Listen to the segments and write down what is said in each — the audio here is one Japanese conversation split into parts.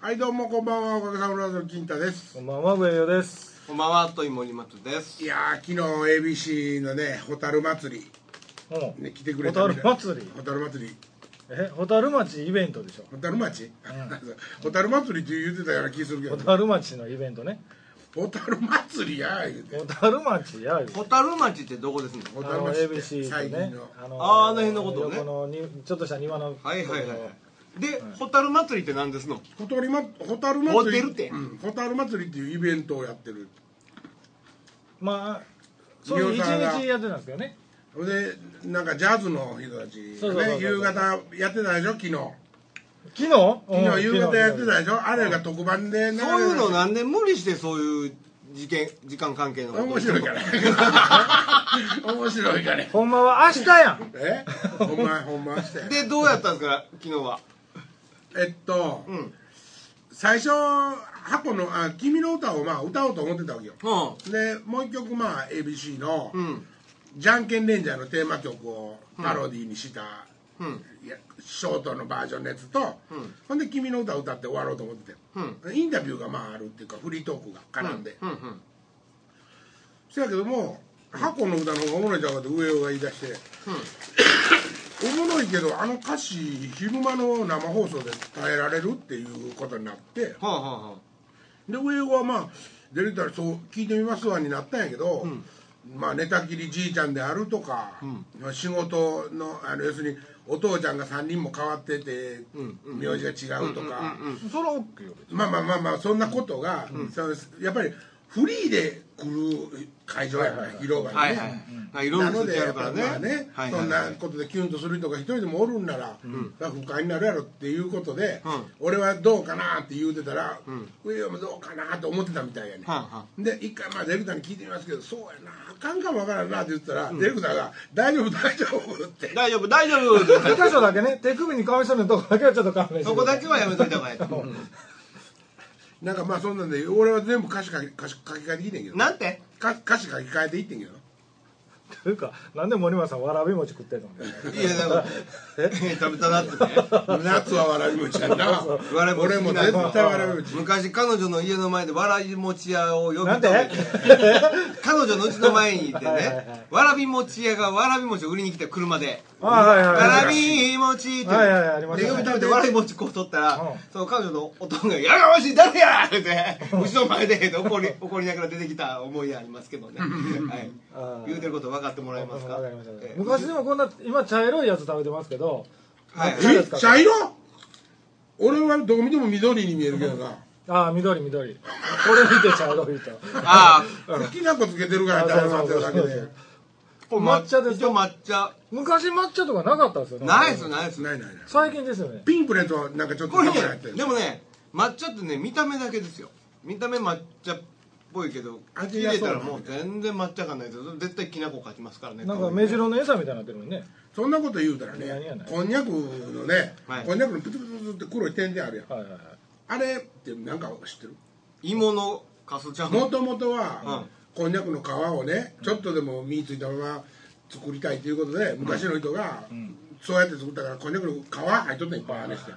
はい。どうもこんばんはおかげさまで金太です。こんばんは上与です。こんばんは、とい森松です。い。やー昨日 ABC のね蛍祭り。うん。ね来てくれたみたい。蛍祭り？蛍祭り。え蛍町イベントでしょ？蛍町？蛍祭りって言ってたような気するけど蛍町のイベントね。蛍祭りや言うて。蛍町やホタル町ってどこですの？あの蛍町 ABC ののあーあの辺のことね。横のにちょっとした庭の。はいはいはいはい。で、ホタル祭りって何ですの？蛍ま蛍ホ祭りテルってうん。蛍祭りっていうイベントをやってる。まあそういう一日やってたんですけどね。ほんでなんかジャズの人たちそうそうそうそうがね夕方やってたでしょ？昨日。昨日？昨日夕方やってた昨でしょ？あれが特番で。流れそういうのなんで無理してそういう事件、時間関係のこと面白いから。面白いから。ほんまは明日やん。え？ほんまほんましてで、どうやったんですか、昨日は。えっと、うん。最初箱のあ「君の歌」をまあ歌おうと思ってたわけようでもう一曲まあ ABC のん。うん。「じゃんけんレンジャー」のテーマ曲をパロディーにした、うん。ショートのバージョンのやつと、うんほんで「君の歌」を歌って終わろうと思ってて、うん。インタビューがまああるっていうかフリートークが絡んで、うん。うん。そやけども箱の歌の方がおもろいちゃうかって上尾が言い出して、おもろいけどあの歌詞昼間の生放送で伝えられるっていうことになって。はあはあはで上尾はまあ出れたらそう聞いてみますわになったんやけど、まあ寝たきりじいちゃんであるとか、仕事のあの要するにお父ちゃんが3人も変わってて、名字が違うとか、それは OK よまあまあまあまあそんなことが、そうやっぱりフリーで来る会場やから、広場にね、はいはい。はい。いろんなのでやっぱやるからね。そんなことでキュンとする人が一人でもおるんなら、まあ不快になるやろっていうことで、うん。俺はどうかなって言うてたら、上はもどうかなと思ってたみたいやね、はあはで一回まあディレクターに聞いてみますけどそうやなあかんかもわからんなって言ってたら、ディレクターが「大丈夫大丈夫」って。大丈夫、大丈夫って。一箇所だけね手首にかみそうなとこだけはちょっと勘弁してそこだけはやめといた方がいい。なんかまあそんなんで俺は全部歌詞書き書き換えてきてんけど。なんて？か歌詞書き換えていってんけどというかなんで森松さんわらび餅食ってんの？いや、でも、食べたなって。ね。夏はわらび餅やなわらび餅俺も絶対わらび餅。昔彼女の家の前でわらび餅屋を呼びて。彼女のうちの前にいてはいはいはい。ねわらび餅屋がわらび餅を売りに来て車で。わはいらび餅って。で呼び止めてわらび餅こう取ったらうん。その彼女の夫が「やがましい誰や!」ってうちの前で怒り怒りながら出てきた思い出ありますけどね。はい。言うてること分かってもらえますか？わかりましたええ昔でもこんな今茶色いやつ食べてますけど。はい。え？茶色？俺はどう見ても緑に見えるけどな。ああ緑緑。これ見て茶色いと。ああきな粉つけてるからあ茶そうそうそう。色になってるだけでこれ抹茶です一応抹茶。昔抹茶とかなかったんですよね。ナイスナイスないないない。最近ですよね。ピンクのやつはなんかちょっとこれねでもね抹茶ってね見た目だけですよ。見た目抹茶っぽいけど味入れたらもう全然抹茶感ないです。よ絶対きな粉かきますからねなんか目白の餌みたいになってるのにね。そんなこと言うたらねこんにゃくのねはい。こんにゃくのプツプツプツって黒い点々あるやん。はいはいはい。あれってなんか知ってる？芋のかすちゃんもともとはうん。こんにゃくの皮をねちょっとでも身ついたまま作りたいということで昔の人がそうやって作ったからこんにゃくの皮入っとったんいっぱいあれして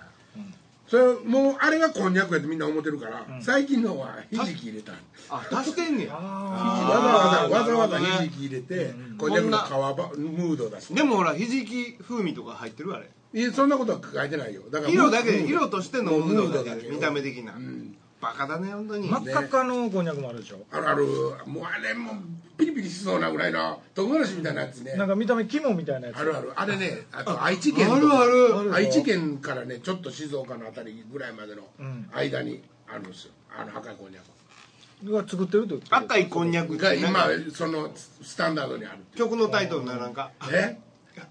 それもうあれがこんにゃくやってみんな思ってるから最近のはひじき入れたあ足してんねや。あわざわざわざわざひじき入れてこんにゃくの皮ばムードだしでもほらひじき風味とか入ってるあれいやそんなことは書いてないよだから色だけ色としてのムードだけよ見た目的なうんバカだね本当に。真っ赤っかのこんにゃくもあるでしょ。あるある。もうあれもピリピリしそうなぐらいの唐辛子みたいなやつね。なんか見た目肝みたいなやつ。あるある。あれねあと愛知県とあるある。愛知県からねちょっと静岡のあたりぐらいまでのうん。間にあるんですよ。あの赤いこんにゃく。が作ってるってこと。赤いこんにゃくが今かそのスタンダードにある曲のタイトルななんか。え？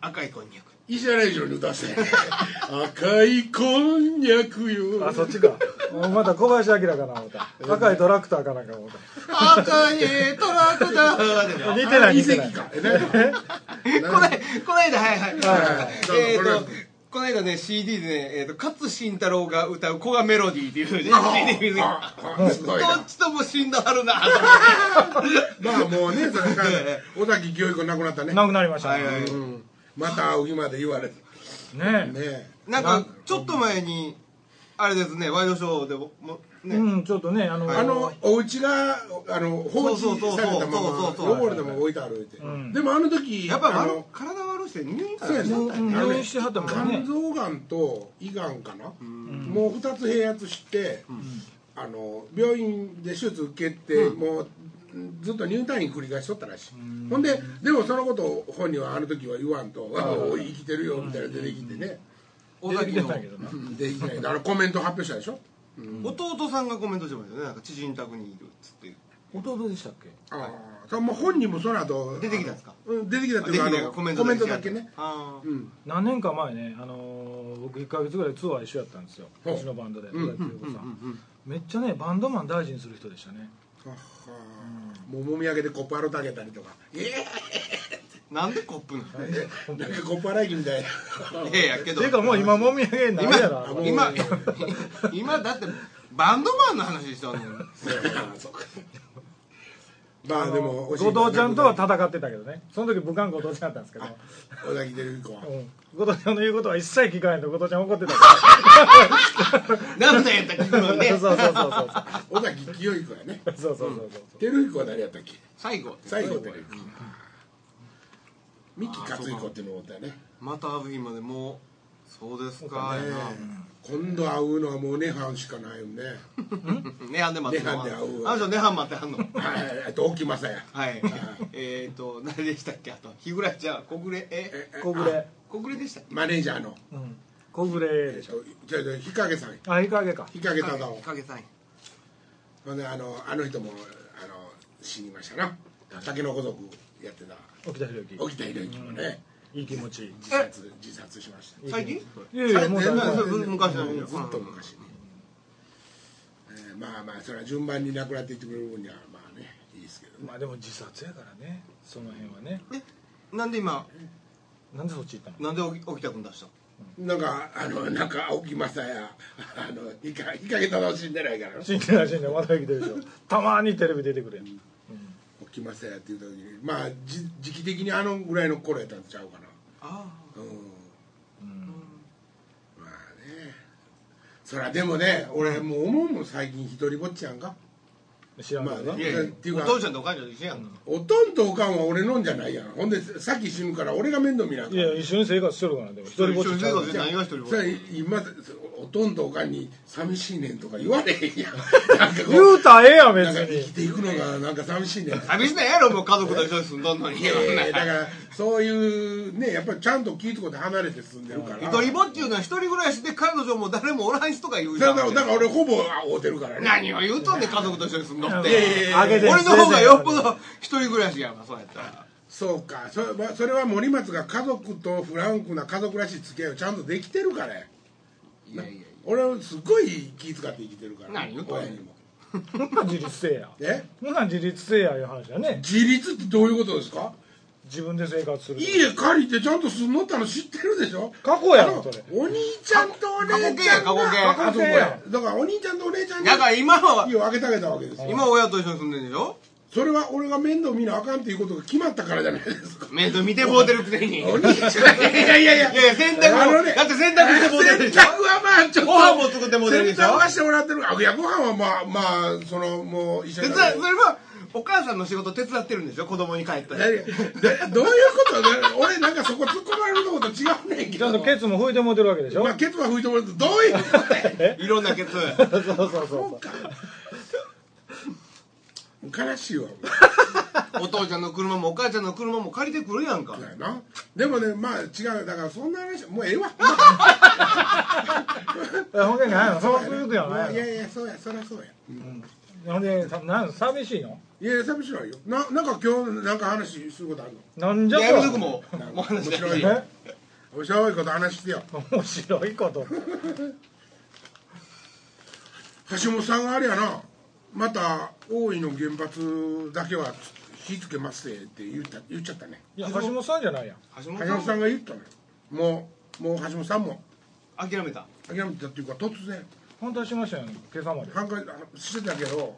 赤いこんにゃく石原裕次郎に歌わせて 赤いこんにゃくよ。あそっちか。また小林明かな思った。赤いトラクターかなんか思った。赤いトラクター。で似てない遺似てない。跡か。こないこないだはいはい。はいはい。えっこれ。とこの間ね CD でね、えー、と勝慎太郎が歌う「古賀メロディー」っていうね CD 見ああすごいどなっちとも死んだはるな。まあもうねそれから尾崎清彦亡くなったね。なくなりましたね。はいはい。うんまた会う日まで言われて。ねえ。ねなんかちょっと前にあれですねワイドショーでももね、うんちょっとねあのあのお家があの放置されたまそうまそうそう。ロボルでも置いてあるって、ん。でもあの時やっぱりあの体悪して入院かそうやねらしちゃったんやあのね入院してはったもんね。肝臓がんと胃がんかな、もう2つ併発して、あの病院で手術受けて、もうずっと入退院繰り返しとったらしい、ほんででもそのことを本人はあの時は言わんと「あおい生きてるよ」みたいな出てきてね、出てきて尾崎のたん。やけどな。できないだからコメント発表したでしょ？弟さんがコメントしてましたよね。なんか知人宅にいるっつって。弟でしたっけ？ああ。もう本人もその後出てきたんですか？うん。出てきたっていうかコメントコメントだけね。あうん。何年か前ね、あのー僕1か月ぐらいツアー一緒やったんですよ。ほう。うちのバンドで。めっちゃねバンドマン大事にする人でしたねははもうもみあげでコップ洗ってあげたりとか「えあなんでコップなの？えなんかコップ洗い機みたいな」いやいやけど。ていうかもう今もみあげないやろ今今今だってバンドマンの話してんねんそうかまあでも後藤ちゃんとは戦ってたけどね。その時武漢後藤ちゃんだったんですけど。小崎照彦はうん後藤ちゃんの言うことは一切聞かないと後藤ちゃん怒ってたかなんなんやったら聞くのにねらそうそうそうそう。小崎清彦やね。そうそうそうそう照彦は誰やったっけ？最後最後照彦三木克彦っていうのもおったよね。また会う日までもうそうですか。ね。今度会うのはもうネハンしかないよね。ネハンで待ってネハンで会うあの人ネハン待ってはんの？はい。あと沖正也はい。えっと誰でしたっけ？あと日暮じゃあ小暮？え？小暮。小暮でしたマネージャーの。うん。小暮えっでしょ。とじゃあじゃあ日陰さん。あ日陰か。日陰忠夫影さん。ほんであのあの人もあの死にましたな。竹の子族やってた。沖田博之。沖田博之もねいい気持ち自殺自殺しました。最近？いやいやもう昔のずっと昔に、えーまあまあそれは順番に亡くなっていってくれる分にはまあねいいですけどまあでも自殺やからねその辺はね。え？なんで今？なんでそっち行ったの？なんで沖田君出した？のなんかあのなんか青木正也あの日陰日陰忠夫死んでないから。死んでない死んでない。まだ生きてるでしょ。たまにテレビ出てくるやん青木正也っていう時に。まあじ時期的にあのぐらいの頃やったんちゃうかな。あうん、まあね。そりゃでもね俺もう思うもん最近一人ぼっちやんか知らんまあいやいや。っていうかお父ちゃんとお母ちゃんと一緒やんか。おとんとおかんは俺のんじゃないやん。ほんでさっき死ぬから俺が面倒見なあかん。いや一緒に生活してるからでも一人ぼっちちゃう一緒に生活して何が一人ぼっちそれ今おとんとおかんに寂しいねんとか言われへんやん。なんかこ言うたらええやん別なんか生きにていくのがなんか寂しいねん。寂しないやろもう家族と一緒に住んどんのに。いやいやだからそういうねやっぱりちゃんと聞いとこで離れて住んでるから。一人ぼっちゅうのは一人暮らしで彼女も誰もおらんしとか言うじゃん。だからだから俺ほぼ会うてるからね。何を言うとんねん家族と一緒に住んどっいやいやいて俺の方がよっぽど一人暮らしやんかそうやったら。そうか。それはそれは森松が家族とフランクな家族らしい付き合いをちゃんとできてるから。やいやいやいや。俺はすごい気遣って生きてるから。何言うとんねん。親にも。ほ んなん自立せえや。え？ほんなん自立せえやいう話やね。自立ってどういうことですか？自分で生活する家借りてちゃんと住んどったの知ってるでしょ？過去やろそれ。お兄ちゃんとお姉ちゃんが過去形やだからお兄ちゃんとお姉ちゃんだから今は家をあげてあげたわけですよ。今親と一緒に住んでんでしょ？それは俺が面倒見なあかんっていうことが決まったからじゃないですか。面倒見てもうてるくせに。いお兄ちゃん。いやいやいや。やいや洗濯もねだって洗濯してもうてるでしょ？洗濯はまあちょっと。ご飯も作ってもうてるでしょ？洗濯はしてもらってる。あいやご飯はまあまあそのもう一緒にそれはお母さんの仕事手伝ってるんでしょ子供に帰ったらどういうことね？俺なんかそこ突っ込まれるとこと違うねんけど。ちゃんとケツも拭いてもうてるわけでしょ？まあケツは拭いてもらうとどういう？ことやいろんなケツ。そうそうそうそう。悲しいわ。お父ちゃんの車もお母ちゃんの車も借りてくるやんか。そうやな。でもねまあ違う。だからそんな話もうええわ。えほんでないのそういうことやな。いいやいやそうやそりゃそうや。のほんでさなん寂しいの？いやいや寂しいわよ。ななんか今日なんか話することあるの？なんじゃやめとそくもうもう話面白いえ面白いこと話してよ。面白いこと。橋本さんがあれやな。また大井の原発だけは火つけますって言った言っちゃったね。いや橋本さんじゃないやん。橋橋本さんが言ったのよ。もうもう橋本さんも。諦めた。諦めたっていうか突然反対しましたよね。今朝まで。反対してたけど、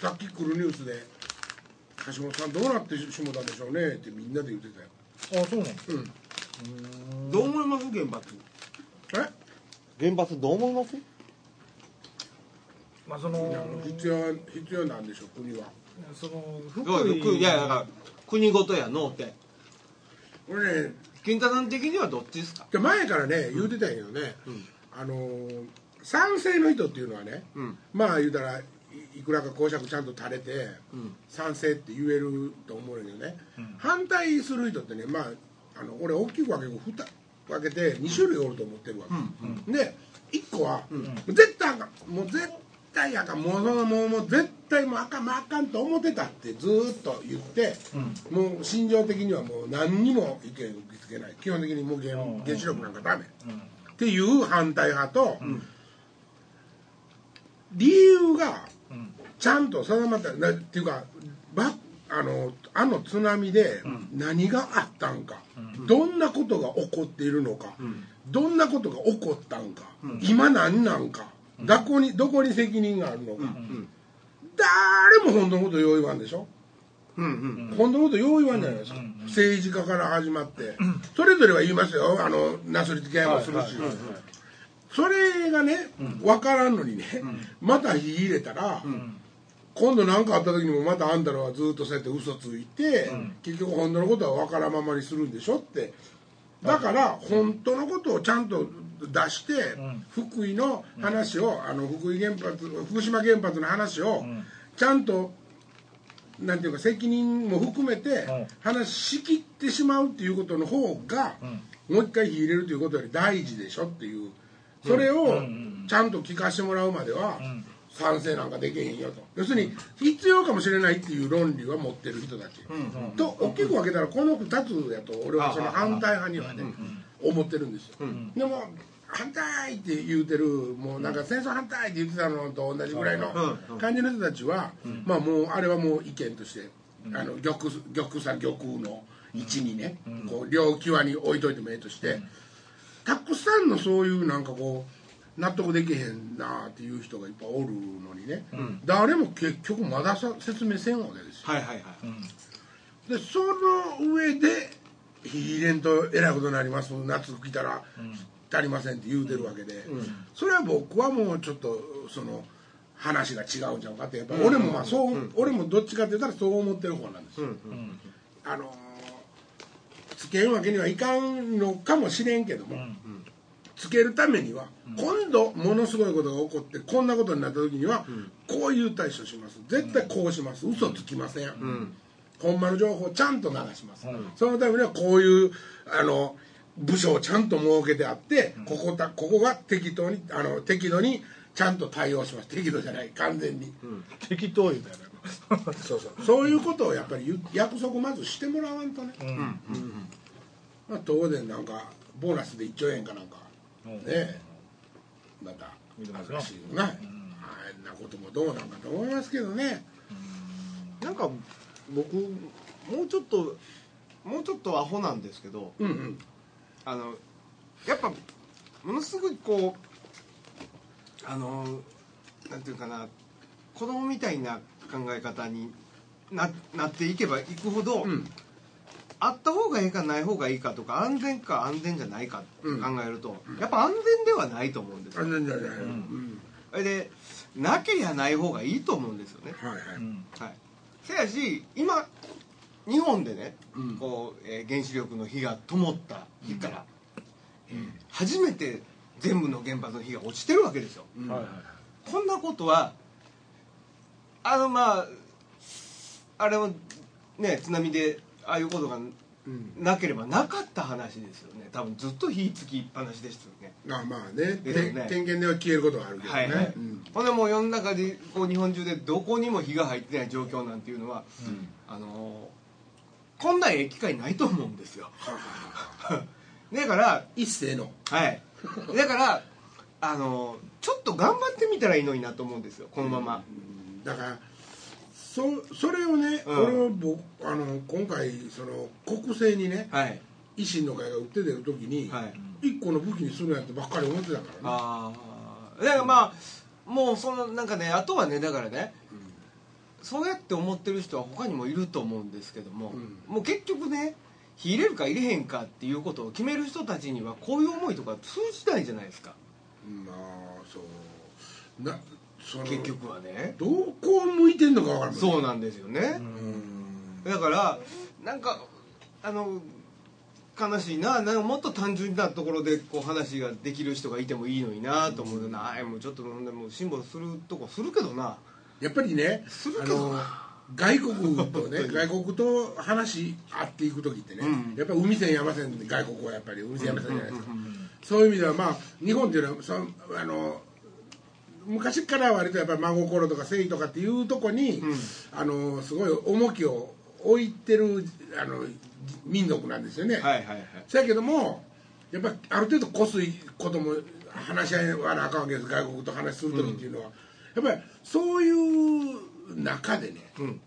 さっき来るニュースで橋本さんどうなってしもたんでしょうねってみんなで言ってたよ。あそうなのうん。どう思います？原発。え？原発どう思います？まあその必要必要なんでしょ国は。その福井。いやだから国ごとやのうって。これね金太さん的にはどっちですか？で前からね言うてたんやけどね、あのー賛成の人っていうのはね、うん。まあ言うたらいいくらか公爵ちゃんと垂れて、ん。賛成って言えると思うんだけどね、反対する人ってねまああの俺大きく分けてふた分けて2種類おると思ってるわけ、で1個は、絶対あかん。もう絶対あかん。もうそのもうもう絶対もうあかんもうあかんと思ってたってずーっと言って、もう心情的にはもう何にも意見受け付けない。基本的にもう原原子力なんかダメ、っていう反対派と、理由がちゃんと定まったなっていうかばあのあの津波で何があったんか、どんなことが起こっているのか、どんなことが起こったんか、今何なんか、どこにどこに責任があるのか、誰も本当のことよう言わんでしょ、うんうん。本当のことよう言わんじゃないですか、政治家から始まって、それぞれは言いますよ。あのなすりつけ合いもするし、それがね分からんのにね、また火入れたら、今度何かあった時にもまたあんたらはずっとそうやって嘘ついて、結局本当のことは分からんままにするんでしょって。だから本当のことをちゃんと出して、福井の話をあの福井原発福島原発の話をちゃんとなんていうか責任も含めて話しきってしまうっていうことの方が、もう一回火入れるということより大事でしょっていうそれをちゃんと聞かせてもらうまでは賛成なんかできへんよと。要するに必要かもしれないっていう論理は持ってる人たち、と大きく分けたらこの2つやと俺はその反対派にはね思ってるんですよ、でも反対って言うてるもうなんか戦争反対って言ってたのと同じぐらいの感じの人たちは、まあもうあれはもう意見として、あの玉玉さ玉の位置にね、こう両際に置いといてもええとして、たくさんのそういうなんかこう納得できへんなっていう人がいっぱいおるのにね、誰も結局まださ説明せんわけですよ。はいはいはい。でその上で「火入れんとえらいことになります。夏来たら足りません」って言うてるわけで、それは僕はもうちょっとその話が違うんちゃうかってやっぱ俺もまあそう、俺もどっちかって言ったらそう思ってる方なんですよ、あのけるわけにはいかんのかもしれんけども、つけるためには、今度ものすごいことが起こってこんなことになった時には、こういう対処します。絶対こうします。嘘つきません、ほん。まの情報をちゃんと流します、そのためにはこういうあの部署をちゃんと設けてあって、ここたここが適当にあの適度にちゃんと対応します。適度じゃない。完全に、適当言うたよね。そうそう。そういうことをやっぱり約束まずしてもらわんとね、まあ、東電なんかボーナスで1兆円かなんか、ね。えまた見てますな新しいよな、あんなこともどうなんかと思いますけどね。なんか僕もうちょっともうちょっとアホなんですけどうんうん。あのやっぱものすごいこうあのなんていうかな子供みたいな考え方にななっていけばいくほど、うんあった方がいいかない方がいいかとか安全か安全じゃないかって考えると、うん。やっぱ安全ではないと思うんですよ安全じゃない、うん。それでなけりゃない方がいいと思うんですよね。はいはい、うん。はい。せやし今日本でね、うん。こうえー原子力の火が灯った日から、えー初めて全部の原発の火が落ちてるわけですよ。うん。はいはい。こんなことはあのまああれはね津波でああいうことがうん。なければなかった話ですよね。多分ずっと火つきっぱなしですよね。あまあね。ですよね。て点検では消えることはあるけどね、はいはい。うん。ほんでもう世の中でこう日本中でどこにも火が入ってない状況なんていうのは、あのーこんなええ機会ないと思うんですよ。だから一斉の。はい。だからあのーちょっと頑張ってみたらいいのになと思うんですよ。このまま、だからそそれをね、うん。俺は僕あの今回その国政にねはい。維新の会が打って出る時に、はい。一個の武器にするんやってばっかり思ってたからね。ああだからまあもうそのなんかねあとはねだからねそうやって思ってる人は他にもいると思うんですけども、うん。もう結局ね火入れるか入れへんかっていうことを決める人たちにはこういう思いとか通じないじゃないですか。まあそう。な結局はね。どこ向いてんのか分からんもんね。そうなんですよね、だからなんかあの悲しいななんかもっと単純なところでこう話ができる人がいてもいいのになと思うな、あもうちょっとでも辛抱するとこするけどな。やっぱりねするあけどの外国とね 外国と話合っていく時ってね、うん。やっぱり海線山線で外国はやっぱり海線山線じゃないですか、そういう意味ではまあ日本っていうのはそのあの昔から割とやっぱり真心とか誠意とかっていうとこに、あのすごい重きを置いてるあの民族なんですよね。はいはいはい。そやけどもやっぱある程度こすいことも話し合いはなあかんわけです。外国と話する時っていうのは、やっぱりそういう中でね、うん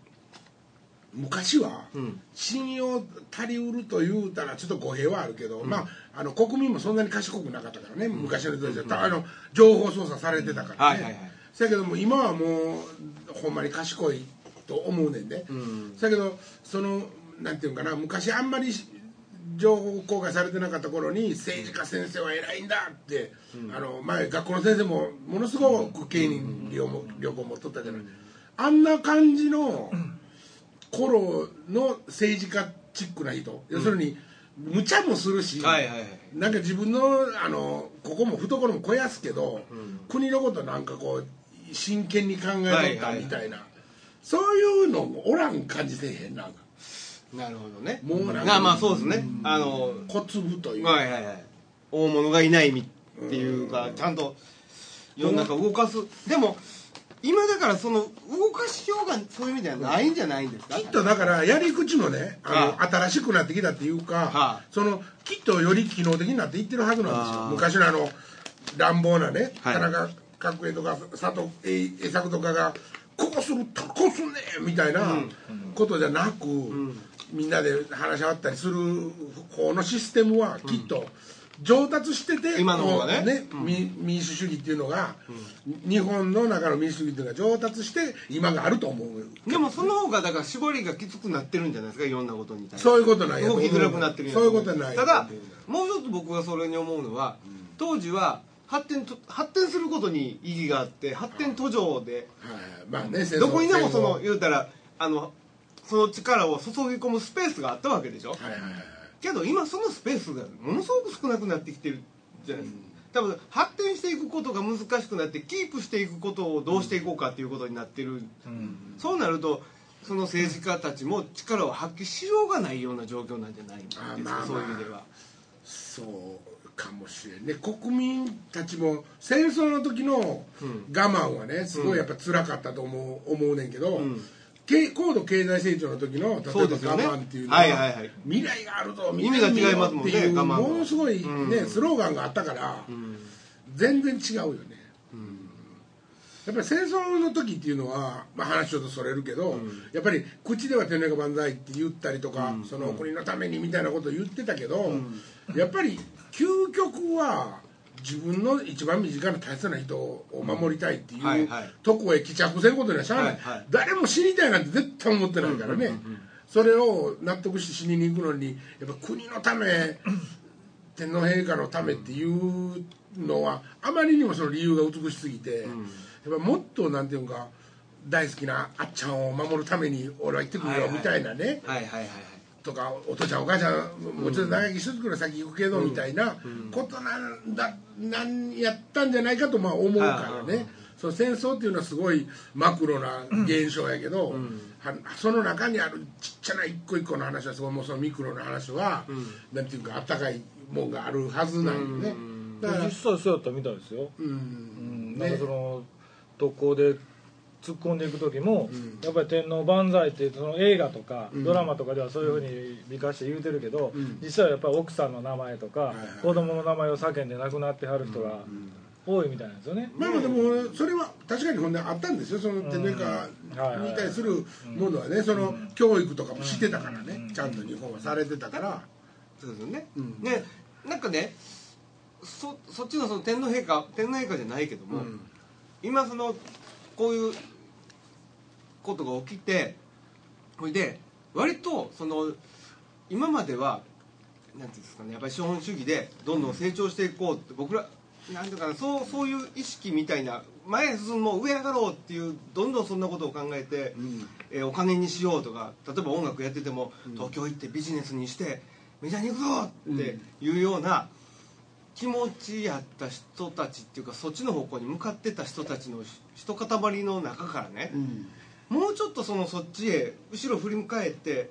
昔はうん。信用足りうると言うたらちょっと語弊はあるけど、まああの国民もそんなに賢くなかったからね、昔の人たちは、あの情報操作されてたからね、はいはいはい。そやけども今はもうほんまに賢いと思うねんで、ん。そやけどそのなんていうんかな昔あんまり情報公開されてなかった頃に政治家先生は偉いんだって、あの前学校の先生もものすごく経理旅も旅行持っとったじゃない、あんな感じの頃の政治家チックな人、要するに無茶もするし、はいはいはい。なんか自分のあのここも懐も肥やすけど、国のことなんかこう真剣に考えとったみたいな、そういうのもおらん感じせえへんな。んかなるほどね。もうなんかあまあそうですね。あの小粒という。か、はいはいはい。大物がいないみっていうかちゃんと世の中動かす。でも今だからその動かしようがそういう意味ではないん。じゃないんですか？きっとだからやり口もねあの、は新しくなってきたっていうか、はそのきっとより機能的になっていってるはずなんですよ。昔のあの乱暴なね、はい。田中角栄とか佐藤栄作とかがこうするとこうすんねみたいなことじゃなく、みんなで話し合ったりする方のシステムはきっと上達してて、今の方がね。こうみ民主主義っていうのが、日本の中の民主主義っていうのが上達して今があると思う。でもその方がだから絞りがきつくなってるんじゃないですかいろんなことに対して。そういうことなんやと思う。動きづらくなってるそういうことない。ただもう一つ僕がそれに思うのは、当時は発展と発展することに意義があって発展途上ではいまあねどこにでもその戦言うたらあのその力を注ぎ込むスペースがあったわけでしょ、後はいはいはいけど今そのスペースがものすごく少なくなってきてるじゃないですか、多分発展していくことが難しくなってキープしていくことをどうしていこうかっていうことになってる、そうなるとその政治家たちも力を発揮しようがないような状況なんじゃないんですか、あまあまあ。そういう意味では。そうかもしれんね。国民たちも戦争の時の我慢はねすごいやっぱ辛かったと思う思うねんけど、ん。け高度経済成長の時の例えば我慢っていうのはいはいはい。未来があるぞ意味が違いますもんねものすごいね、スローガンがあったから、全然違うよね、やっぱり戦争の時っていうのは、まあ、話ちょっとそれるけど、やっぱり口では天皇が万歳って言ったりとか、その国のためにみたいなことを言ってたけど、やっぱり究極は自分の一番身近な大切な人を守りたいっていう、はいはい。とこへ帰着せんことにはしゃあない、はいはい。誰も死にたいなんて絶対思ってないからね、それを納得して死にに行くのにやっぱ国のため天皇陛下のためっていうのはあまりにもその理由が美しすぎて、やっぱもっとなんていうか大好きなあっちゃんを守るために俺は行ってくるよみたいなね、はいはいはいはいとかお父ちゃんお母ちゃんもうちょっと長生きしとくから先行くけどみたいなことなんだなんやったんじゃないかとまあ思うからね。その戦争っていうのはすごいマクロな現象やけど、はその中にあるちっちゃな一個一個の話はすごいもうそのミクロな話は、なんていうかあったかいもんがあるはずなんよね、だから実際そうやったみたいですよ、うん。うん、ね。なんかその特攻で突っ込んでいく時も、やっぱり天皇万歳ってその映画とか、ドラマとかではそういうふうに美化して言うてるけど、実際はやっぱり奥さんの名前とか、はい子供の名前を叫んで亡くなってはる人が多いみたいなんですよね、まあまあでもそれは確かにほんであったんですよ。その天皇陛下に対するものはねその教育とかもしてたからねちゃんと日本はされてたから。そうですよね、うん。ねなんかねそそっちのその天皇陛下天皇陛下じゃないけども、うん。今そのこういうことが起きてほいで割とその今まではなんていうんですかねやっぱり資本主義でどんどん成長していこうって僕らなんていうかなそうそういう意識みたいな前へ進もう上上がろうっていうどんどんそんなことを考えて、うん。えーお金にしようとか例えば音楽やってても、東京行ってビジネスにしてメジャーに行くぞっていうような気持ちやった人たちっていうかそっちの方向に向かってた人たちの一塊の中からね、うん。もうちょっとそのそっちへ後ろ振り返って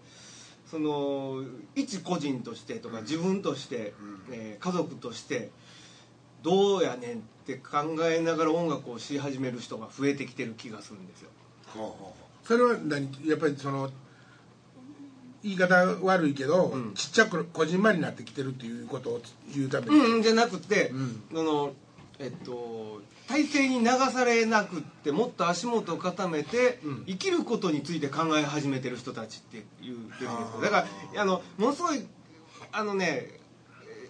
その一個人としてとか自分として、えー家族としてどうやねんって考えながら音楽をし始める人が増えてきてる気がするんですよ。ほうほうほう。それは何？やっぱりその言い方悪いけど、うん。ちっちゃくこじんまりになってきてるっていうことを言うために、うん、じゃなくて、うん。そのえっと体制に流されなくってもっと足元を固めて、うん。生きることについて考え始めてる人たちっていうだからあのものすごいあのね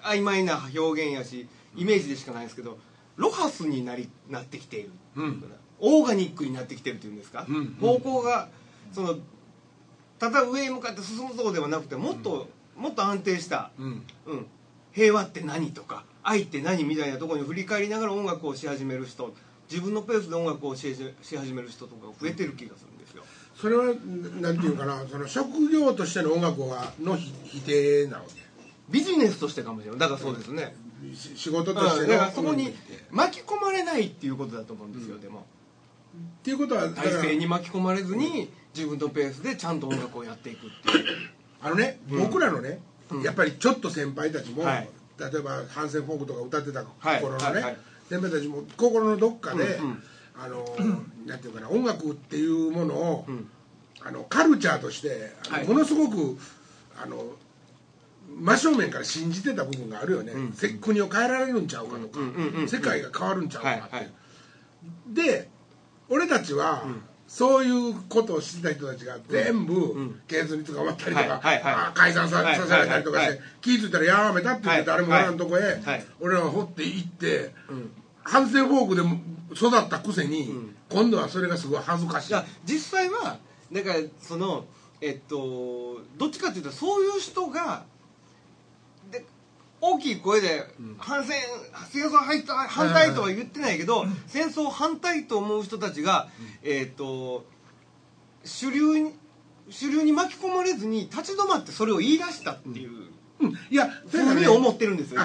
曖昧な表現やしイメージでしかないんですけどロハスになりなってきている、うん。オーガニックになってきてるっていうんですか、うん。方向がそのただ上へ向かって進むぞではなくてもっと、もっと安定した、うん。うん、平和って何とか愛って何みたいなところに振り返りながら音楽をし始める人自分のペースで音楽をしし始める人とかが増えてる気がするんですよ。それはなんていうかな その職業としての音楽はのひ否定なわけビジネスとしてかもしれない。だからそうですね、し仕事うんとしてのだからそこに巻き込まれないっていうことだと思うんですよ、でも。っていうことは体制に巻き込まれずに自分のペースでちゃんと音楽をやっていくっていう。あのね、うん。僕らのね、うん。やっぱりちょっと先輩たちも、はい。例えばハンセンフォークとか歌ってたはい頃のね、はいはい先輩たちも心のどっかで、うんうん。あの、なんていうかな音楽っていうものを、うん。あのカルチャーとして、あのはい。ものすごくあの真正面から信じてた部分があるよね、うん。せ国を変えられるんちゃうかとか、うんうんうんうん。世界が変わるんちゃうかって、はいはい。で俺たちは、そういうことをしてた人たちが全部、ん。警察に捕まったりとか、解散さ,、せられたりとかして、はい。はい。気づいたらやめたって言って誰もおらんとこへ、はい。俺らが掘っていって、ん。反省フォークでも育ったくせに、ん。今度はそれがすごい恥ずかしい。実際はだからそのえっとどっちかというとそういう人がで大きい声で反戦、戦争反対反対とは言ってないけど、戦争反対と思う人たちが、えっと主流に主流に巻き込まれずに立ち止まってそれを言い出したっていう、うん。いやそういうふうに思ってるんですよ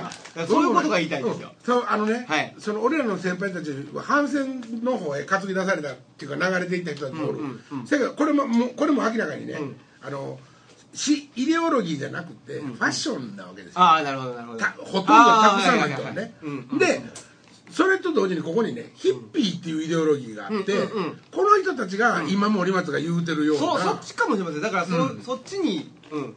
そういうことが言いたいんですよ。うんそうあのね、はい。その俺らの先輩たちは反戦の方へ担ぎ出されたっていうか流れていった人たちもおる、うんうんうん。せやけどこれももうこれも明らかにね、うん。あのしイデオロギーじゃなくて、ファッションなわけですよ。ああなるほどなるほど。たほとんどたくさんの人はねでそれと同時にここにねヒッピーっていうイデオロギーがあって、この人たちが今森松が言うてるような、そうそっちかもしれません。だからそ,、うん。そっちにうん。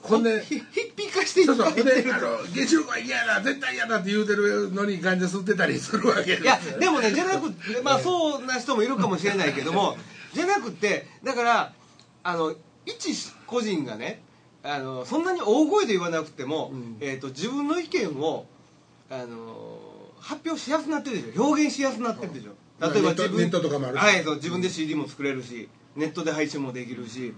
ほんでヒヒッピー化していそうそう。ってるであの原子力は嫌だ絶対嫌だって言うてるのにガンジャ吸ってたりするわけです。いやでもねじゃなくてまあそうな人もいるかもしれないけども じゃなくてだからあの一個人がねあのそんなに大声で言わなくても、うん。えー、と自分の意見をあの発表しやすくなってるでしょ。表現しやすくなってるでしょ。まあ例えば自分ネットとかもあるし。はいそう自分で CD も作れるしネットで配信もできるし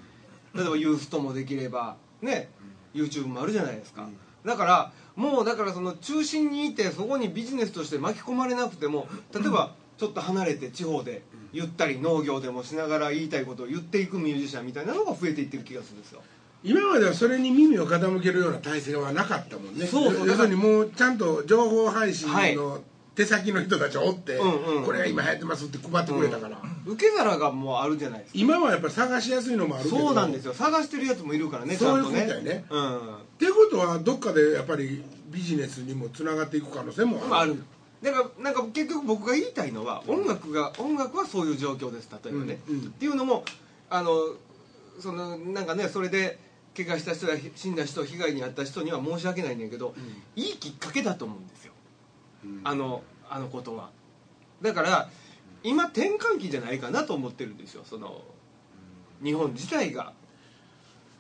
例えばユーストもできればね YouTube もあるじゃないですか、だからもうだからその中心にいてそこにビジネスとして巻き込まれなくても例えばちょっと離れて地方でゆったり農業でもしながら言いたいことを言っていくミュージシャンみたいなのが増えていってる気がするんですよ。今まではそれに耳を傾けるような体制はなかったもんね。そうそう。要するにもうちゃんと情報配信はい。の手先の人たちをおって、うんうんこれが今流行ってますって配ってくれたから、受け皿がもうあるじゃないですか。今はやっぱり探しやすいのもあるけど。そうなんですよ。探してるやつもいるからねちそういうゃんとねことだよね。うん。っていうことはどっかでやっぱりビジネスにもつながっていく可能性もある。まああるだからなんか結局僕が言いたいのは音楽が音楽はそういう状況です例えばね、うんうん。っていうのもあのそのなんかねそれで怪我した人や死んだ人被害に遭った人には申し訳ないねんけど、いいきっかけだと思うんですよ、あのあのことは。だから今転換期じゃないかなと思ってるんですよその日本自体が。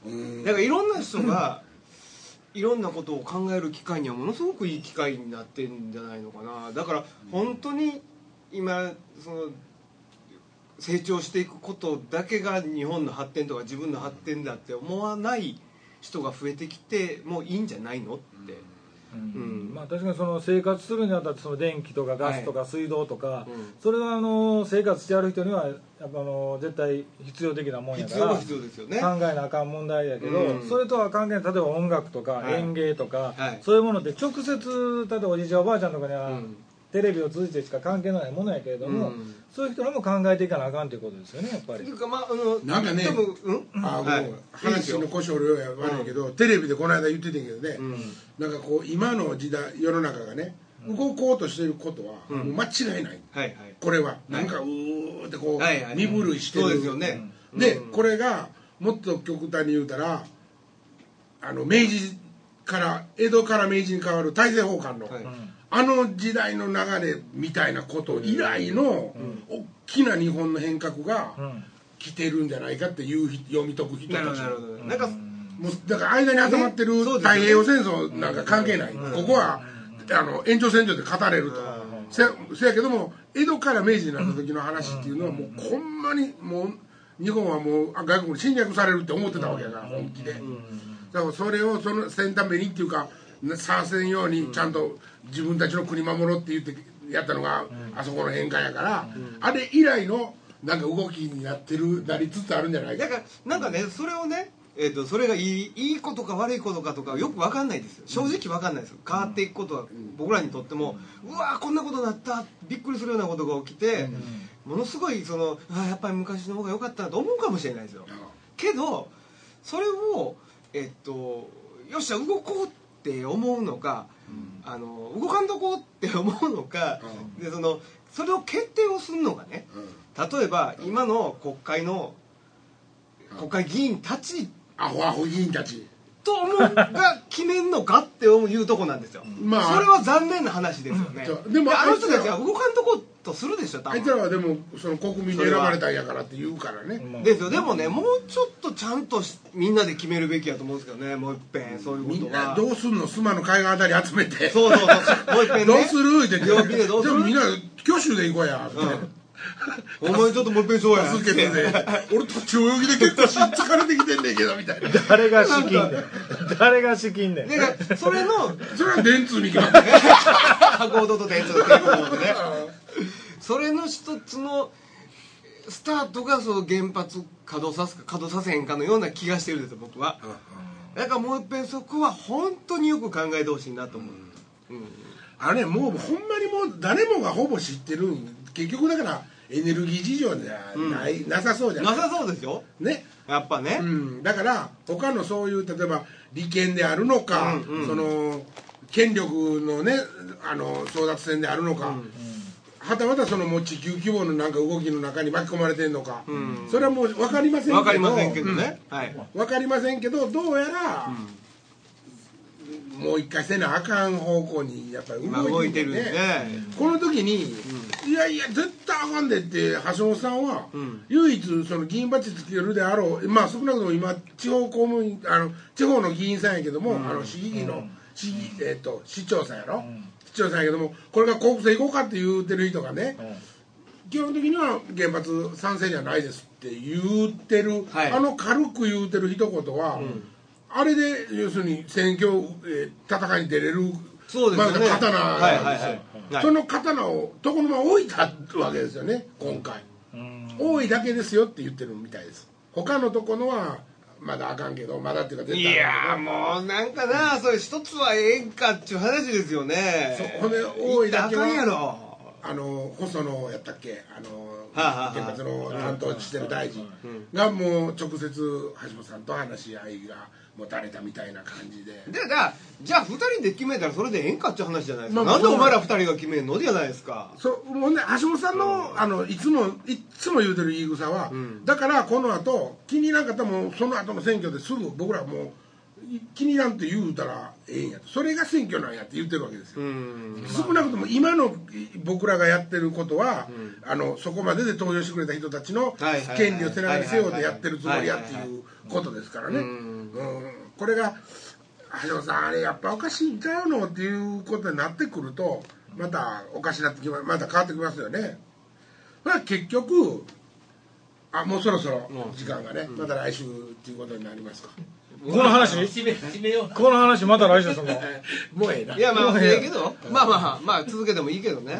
うん。だからいろんな人がいろんなことを考える機会にはものすごくいい機会になってんじゃないのかな。だから本当に今その成長していくことだけが日本の発展とか自分の発展だって思わない人が増えてきてもういいんじゃないのってうん。まあ、確かにその生活するにあたってその電気とかガスとか水道とか、うん。それはあの生活してある人にはやっぱあの絶対必要的なもんやから必要は必要ですよね。考えなあかん問題やけど、うん。それとは関係ない例えば音楽とかはい。演芸とか、はい。そういうものって直接例えばおじいちゃんおばあちゃんとかには、うん。テレビを通じてしか関係のないものやけれども、うん。そういう人らも考えていかなあかんということですよねやっぱり。というかまああのなんかねうん？あはい。もう話の故障量や悪いけど、テレビでこの間言ってたけどね、うんなんかこう今の時代世の中がね動こうとしてることはうん。もう間違いない、はいはい。これは。なんかうーってこう、はいはい。身震いしてる。そうですよね。で、うん。これがもっと極端に言うたらあの明治から江戸から明治に変わる大政奉還の、はい。あの時代の流れみたいなこと以来の大きな日本の変革がうん。来てるんじゃないかっていうひ読み解く人たち。なるほどなんかもうだから間に挟まってる太平洋戦争なんか関係ない、ここはあの延長線上で語れると、せせやけども江戸から明治になった時の話っていうのはもうほんまにもう日本はもうあ外国に侵略されるって思ってたわけやから本気で、だからそれをその先端目にっていうかさせんようにちゃんと自分たちの国守ろうって言ってやったのがあそこの返還やから、あれ以来のなんか動きになってるなりつつあるんじゃないか。だからなんかねそれをねえー、とそれがいいいいことか悪いことかとかよく分かんないですよ。正直分かんないですよ。変わっていくことは僕らにとってもうわーこんなことになった。びっくりするようなことが起きてものすごいそのあーやっぱり昔の方が良かったなと思うかもしれないですよ。けどそれをえっとよっしゃ動こうって思うのか、あの動かんとこうって思うのか、でそのそれを決定をするのがね例えば今の国会の国会議員たちアホアホ議員たち。と思うが決めんのかっていうとこなんですよ、まあ。それは残念な話ですよね、うんでもあの人たちは動かんとこうとするでしょ多あいつら分はでもその国民に選ばれたんやからって言うからね、まあですよ。でもねもうちょっとちゃんとしみんなで決めるべきやと思うんですけどねもういっぺんそういうみんなことはどうすんの？須磨の海岸あたり集めて。そうそうそう。もういっぺんね。どうする？って。言って病気でどうする？じゃあみんな挙手で行こうやって、お前ちょっともういっぺんそうや。助けてね。俺立ち泳ぎで結構し疲れてきてんねんけどみたいな。誰が資金で？誰が資金で？でそれのそれは電通に決まってね。合同と電通っていうことでねそれの一つのスタートがその原発稼働さすか稼働させへんかのような気がしてるんですよ僕は。だからもう一遍そこは本当によく考えてほしいなと思う、うん。あれもうほんまにもう誰もがほぼ知ってるん結局だからエネルギー事情じゃない、なさそうじゃなないさそうですよね。やっぱね、うん、だから他のそういう例えば利権であるのか、うんうん。その権力のねあの争奪戦であるのか、はたまたそのもう地球規模のなんか動きの中に巻き込まれてるのか、ん。それはもう分かりませんけどわかりませんけどね、はい。うん分かりませんけどどうやら、もう一回せなあかん方向にやっぱり今動動いてるんでいてるねこの時に、いやいや絶対あかんでって橋本さんは、ん。唯一その議員バッジつけるであろうまあ少なくとも今地方公務員あの地方の議員さんやけども、あの市議の、市議えっ、と市長さんやろ、市長さんやけどもこれが国政行こうかって言うてる人がね、基本的には原発賛成じゃないですって言ってる、はい。あの軽く言うてる一言は、あれで要するに選挙、えー戦いに出れるそうですよね。まあ刀なんはいはいですよはいはい。その刀を床の間置いたわけですよね今回。多いだけですよって言ってるみたいです。他のとこのはまだあかんけどまだっていうか絶い対やーあかんけど。もうなんかなそれ一つはええんかっちゅう話ですよね。そうほんで多いだけはあかんやろあの細野やったっけ？あの、原発の担当してる大臣。がもう直接橋本さんと話し合いが持たれたみたいな感じで。でじゃあじゃあ2人で決めたらそれでええんかっちゅう話じゃないですか、まあまあなんでお前ら2人が決めんの？じゃないですか。そうほんで橋本さんの,、あのいつもいっつも言うてる言い草は、だからこの後気に入らんかったらもうその後の選挙ですぐ僕らもうい気に入らんって言うたらええんやと。それが選挙なんやって言ってるわけですよ、うん。少なくとも今の僕らがやってることは、あのそこまでで投票してくれた人たちの権利を背中に背負ってやってるつもりやっていうことですからね、うん。うん。これが橋本さんあれやっぱおかしいんちゃうのっていうことになってくるとまたおかしになってきままた変わってきますよね。まあ結局あもうそろそろ時間がね、また来週っていうことになりますか。この話？締め締めようこの話また来週すんの？もうええな。いやまあええけど。まあまあまあ続けてもいいけどね。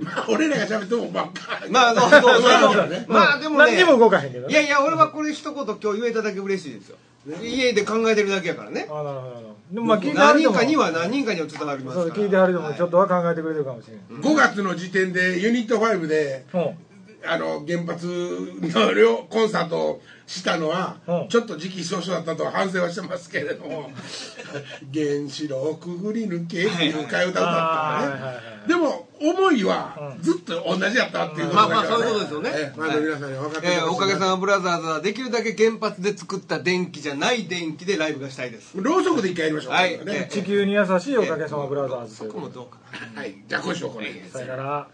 まあ俺らが喋ってもばっかまあそうそうそうまあそう。ねまあでもね何にも動かへんけどね。いやいや俺はこれ一言今日言えただけ嬉しいですよ。家で考えてるだけやからね。あなるほどなるほど。でもまあ聞いては何る人かには何人かには伝わりますから。そう聞いてはる人もちょっとは考えてくれてるかもしれない5月の時点でユニット5でうんあの原発の両コンサートをしたのは、うん。ちょっと時期尚早だったとは反省はしてますけれども「原子炉をくぐり抜け」っていう替え歌歌ったはいはいはいらねはい。でも思いはずっと同じやったっていうことまあまあだからそういうことですよね。ええ。まず皆さんに分かってえーおかげさままブラザーズはできるだけ原発で作った電気じゃない電気でライブがしたいです。ろうそくで一回やりましょう。はい。ね。地球に優しいおかげさまブラザーズ。ということでそこもどうか。なはい。じゃあ今週はこれさよなら